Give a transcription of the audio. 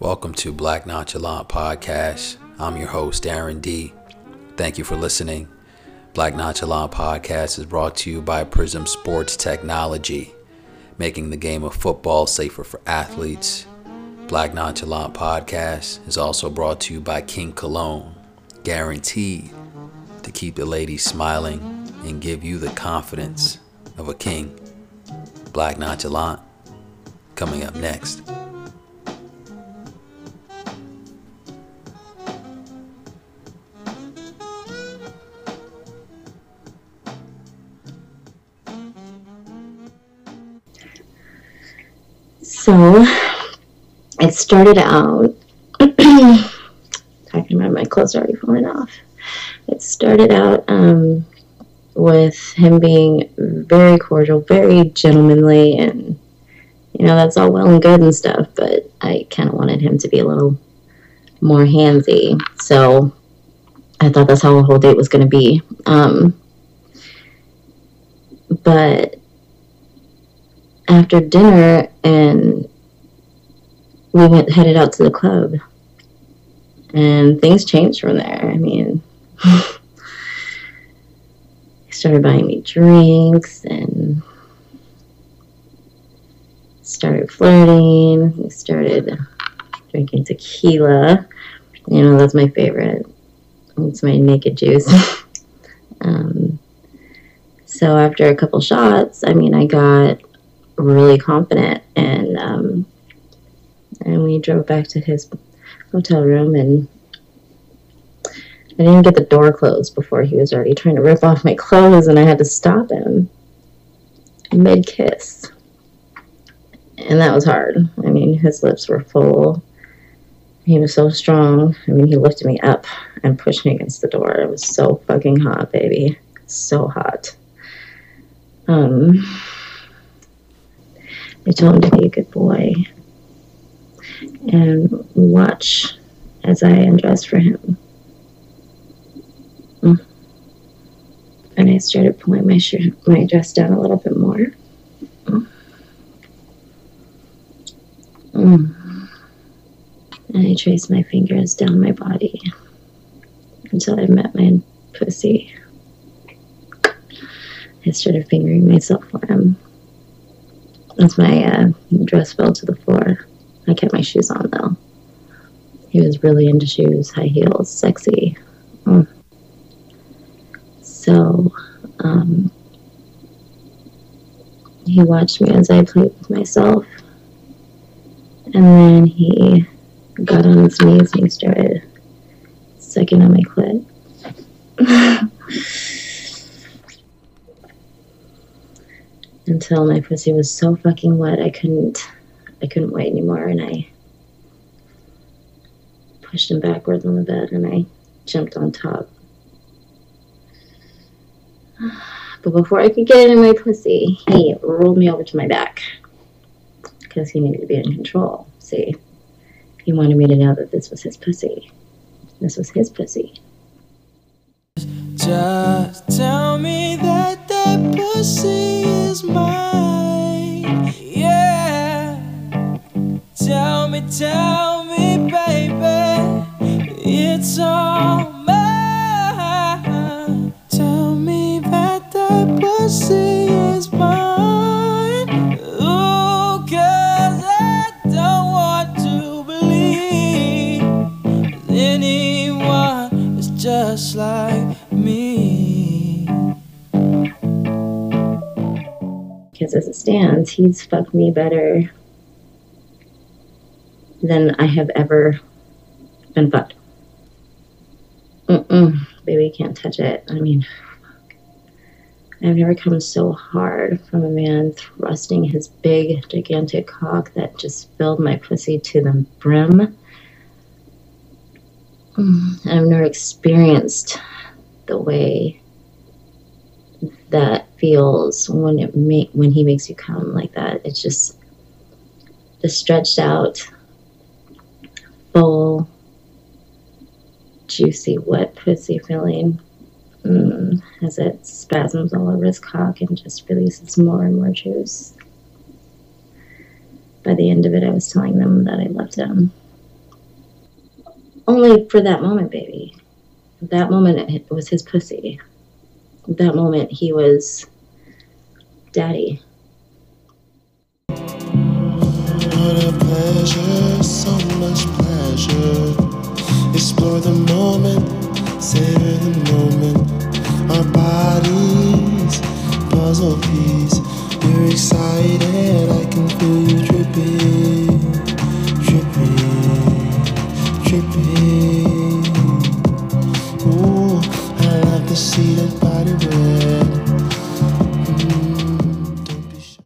Welcome to Black Nonchalant Podcast. I'm your host, Aaron D. Thank you for listening. Black Nonchalant Podcast is brought to you by Prism Sports Technology, making the game of football safer for athletes. Black Nonchalant Podcast is also brought to you by King Cologne, guaranteed to keep the ladies smiling and give you the confidence of a king. Black Nonchalant, coming up next. So it started out talking about my clothes are already falling off. It started out um, with him being very cordial, very gentlemanly, and you know that's all well and good and stuff. But I kind of wanted him to be a little more handsy, so I thought that's how the whole date was going to be. Um, but after dinner and we went headed out to the club. And things changed from there. I mean he started buying me drinks and started flirting. We started drinking tequila. You know that's my favorite. It's my naked juice. Um, so after a couple shots i mean i got really confident and um, and we drove back to his hotel room and I didn't get the door closed before he was already trying to rip off my clothes and I had to stop him mid kiss. And that was hard. I mean, his lips were full. He was so strong. I mean, he lifted me up and pushed me against the door. It was so fucking hot, baby. So hot. Um, I told him to be a good boy and watch as I undressed for him. Mm. And I started pulling my shirt, my dress down a little bit more. Mm. Mm. And I traced my fingers down my body until I met my pussy. I started fingering myself for him as my uh, dress fell to the floor. I kept my shoes on though. He was really into shoes, high heels, sexy. Mm. So, um, he watched me as I played with myself. And then he got on his knees and he started sucking on my clit. Until my pussy was so fucking wet I couldn't I couldn't wait anymore and I pushed him backwards on the bed and I jumped on top. But before I could get in my pussy, he rolled me over to my back because he needed to be in control. See, he wanted me to know that this was his pussy. This was his pussy. Just tell me that that pussy is mine. Yeah. Tell me, tell me, baby. It's all mine. Tell me that that pussy is mine. I don't want to believe anyone is just like me. Because as it stands, he's fucked me better than I have ever been fucked. Mm-mm, baby, can't touch it. I mean. I've never come so hard from a man thrusting his big, gigantic cock that just filled my pussy to the brim. Mm, I've never experienced the way that feels when it make when he makes you come like that. It's just the stretched out, full, juicy, wet pussy feeling mm, as it spasms all over his cock and just releases more and more juice. By the end of it, I was telling them that I loved him. only for that moment, baby. That moment, it was his pussy. That moment, he was daddy. Pleasure, so much pleasure. Explore the moment, savor the moment. Our bodies, puzzle piece. You're excited, I can feel you dripping.